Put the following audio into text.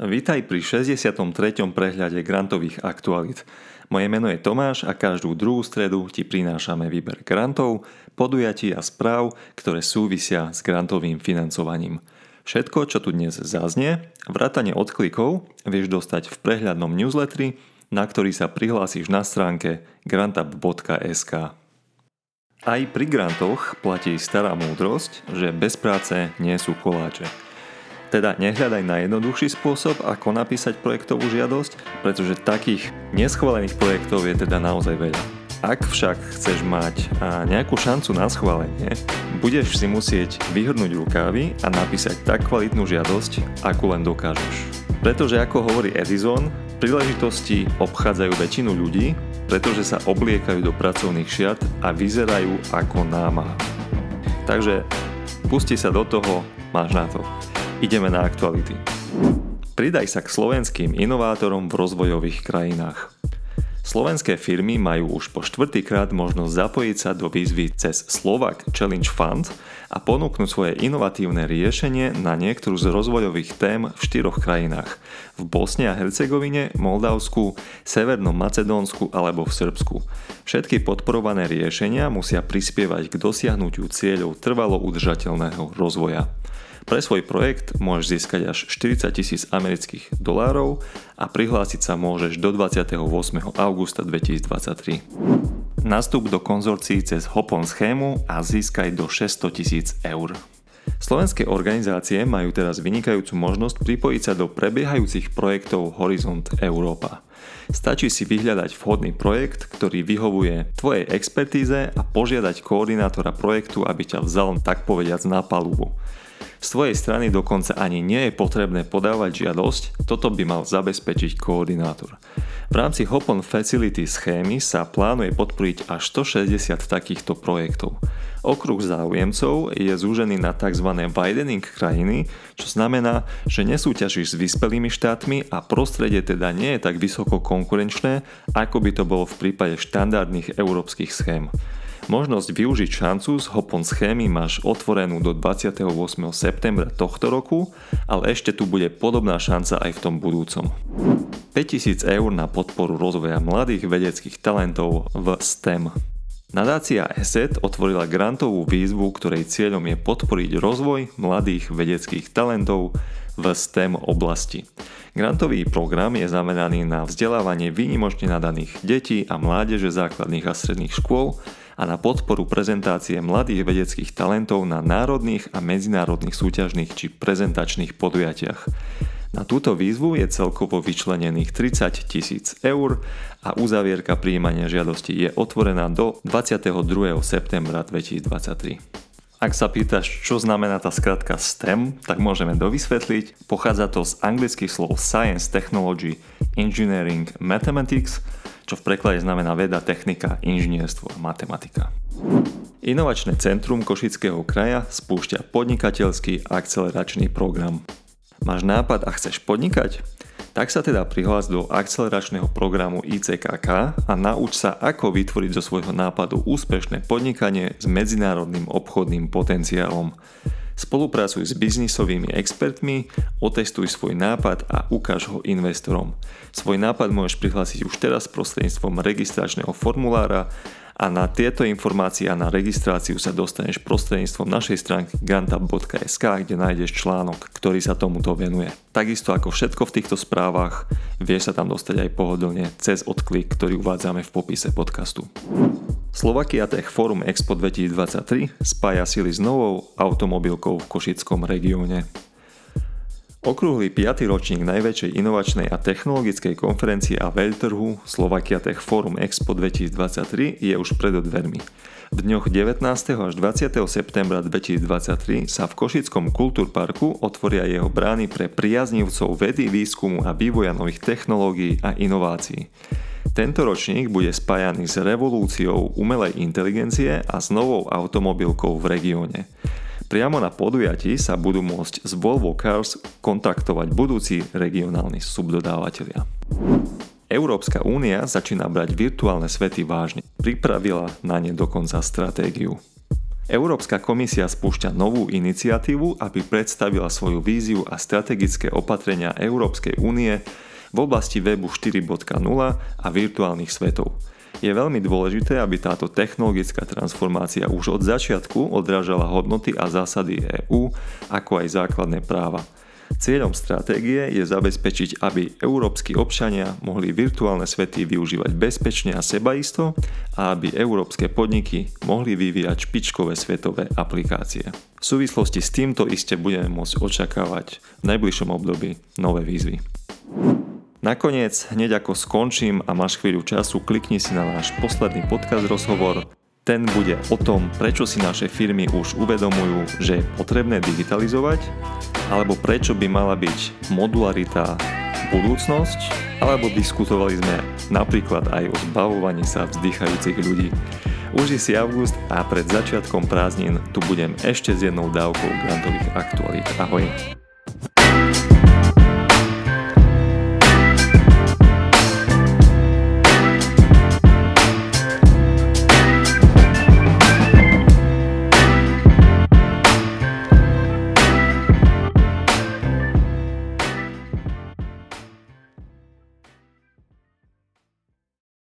Vítaj pri 63. prehľade grantových aktualít. Moje meno je Tomáš a každú druhú stredu ti prinášame výber grantov, podujatí a správ, ktoré súvisia s grantovým financovaním. Všetko, čo tu dnes zaznie, vrátane odklikov, vieš dostať v prehľadnom newsletteri, na ktorý sa prihlásiš na stránke grantup.sk. Aj pri grantoch platí stará múdrosť, že bez práce nie sú koláče. Teda nehľadaj na jednoduchší spôsob, ako napísať projektovú žiadosť, pretože takých neschválených projektov je teda naozaj veľa. Ak však chceš mať nejakú šancu na schválenie, budeš si musieť vyhrnúť rukávy a napísať tak kvalitnú žiadosť, akú len dokážeš. Pretože ako hovorí Edison, príležitosti obchádzajú väčšinu ľudí, pretože sa obliekajú do pracovných šiat a vyzerajú ako námaha. Takže pusti sa do toho, máš na to. Ideme na aktuality. Pridaj sa k slovenským inovátorom v rozvojových krajinách. Slovenské firmy majú už po štvrtýkrát možnosť zapojiť sa do výzvy cez Slovak Challenge Fund a ponúknuť svoje inovatívne riešenie na niektorú z rozvojových tém v štyroch krajinách. V Bosne a Hercegovine, Moldavsku, Severnom Macedónsku alebo v Srbsku. Všetky podporované riešenia musia prispievať k dosiahnutiu cieľov trvalo udržateľného rozvoja. Pre svoj projekt môžeš získať až 40 tisíc amerických dolárov a prihlásiť sa môžeš do 28. augusta 2023. Nastup do konzorcií cez Hopon schému a získaj do 600 tisíc eur. Slovenské organizácie majú teraz vynikajúcu možnosť pripojiť sa do prebiehajúcich projektov Horizont Európa. Stačí si vyhľadať vhodný projekt, ktorý vyhovuje tvojej expertíze a požiadať koordinátora projektu, aby ťa vzal tak povediac na palubu. Z tvojej strany dokonca ani nie je potrebné podávať žiadosť, toto by mal zabezpečiť koordinátor. V rámci Hopon Facility schémy sa plánuje podporiť až 160 takýchto projektov. Okruh záujemcov je zúžený na tzv. widening krajiny, čo znamená, že nesúťažíš s vyspelými štátmi a prostredie teda nie je tak vysoko konkurenčné, ako by to bolo v prípade štandardných európskych schém. Možnosť využiť šancu z Hopon schémy máš otvorenú do 28. septembra tohto roku, ale ešte tu bude podobná šanca aj v tom budúcom. 5000 eur na podporu rozvoja mladých vedeckých talentov v STEM. Nadácia ESET otvorila grantovú výzvu, ktorej cieľom je podporiť rozvoj mladých vedeckých talentov v STEM oblasti. Grantový program je zameraný na vzdelávanie výnimočne nadaných detí a mládeže základných a stredných škôl a na podporu prezentácie mladých vedeckých talentov na národných a medzinárodných súťažných či prezentačných podujatiach. Na túto výzvu je celkovo vyčlenených 30 tisíc eur a uzavierka príjmania žiadosti je otvorená do 22. septembra 2023. Ak sa pýtaš, čo znamená tá skratka STEM, tak môžeme dovysvetliť. Pochádza to z anglických slov Science, Technology, Engineering, Mathematics – čo v preklade znamená veda, technika, inžinierstvo a matematika. Inovačné centrum Košického kraja spúšťa podnikateľský akceleračný program. Máš nápad a chceš podnikať? Tak sa teda prihlás do akceleračného programu ICKK a nauč sa, ako vytvoriť zo svojho nápadu úspešné podnikanie s medzinárodným obchodným potenciálom. Spolupracuj s biznisovými expertmi, otestuj svoj nápad a ukáž ho investorom. Svoj nápad môžeš prihlásiť už teraz prostredníctvom registračného formulára a na tieto informácie a na registráciu sa dostaneš prostredníctvom našej stránky gantab.sk, kde nájdeš článok, ktorý sa tomuto venuje. Takisto ako všetko v týchto správach, vieš sa tam dostať aj pohodlne cez odklik, ktorý uvádzame v popise podcastu. Slovakia Tech Forum Expo 2023 spája sily s novou automobilkou v Košickom regióne. Okrúhly 5. ročník najväčšej inovačnej a technologickej konferencie a veľtrhu Slovakia Tech Forum Expo 2023 je už pred dvermi. V dňoch 19. až 20. septembra 2023 sa v Košickom kultúrparku otvoria jeho brány pre priaznivcov vedy, výskumu a vývoja nových technológií a inovácií. Tento ročník bude spájaný s revolúciou umelej inteligencie a s novou automobilkou v regióne. Priamo na podujatí sa budú môcť z Volvo Cars kontaktovať budúci regionálni subdodávateľia. Európska únia začína brať virtuálne svety vážne. Pripravila na ne dokonca stratégiu. Európska komisia spúšťa novú iniciatívu, aby predstavila svoju víziu a strategické opatrenia Európskej únie v oblasti webu 4.0 a virtuálnych svetov. Je veľmi dôležité, aby táto technologická transformácia už od začiatku odrážala hodnoty a zásady EÚ, ako aj základné práva. Cieľom stratégie je zabezpečiť, aby európsky občania mohli virtuálne svety využívať bezpečne a sebaisto a aby európske podniky mohli vyvíjať špičkové svetové aplikácie. V súvislosti s týmto iste budeme môcť očakávať v najbližšom období nové výzvy. Nakoniec, hneď ako skončím a máš chvíľu času, klikni si na náš posledný podcast rozhovor ten bude o tom, prečo si naše firmy už uvedomujú, že je potrebné digitalizovať, alebo prečo by mala byť modularita budúcnosť, alebo diskutovali sme napríklad aj o zbavovaní sa vzdychajúcich ľudí. Uži si august a pred začiatkom prázdnin tu budem ešte s jednou dávkou grantových aktualít. Ahoj!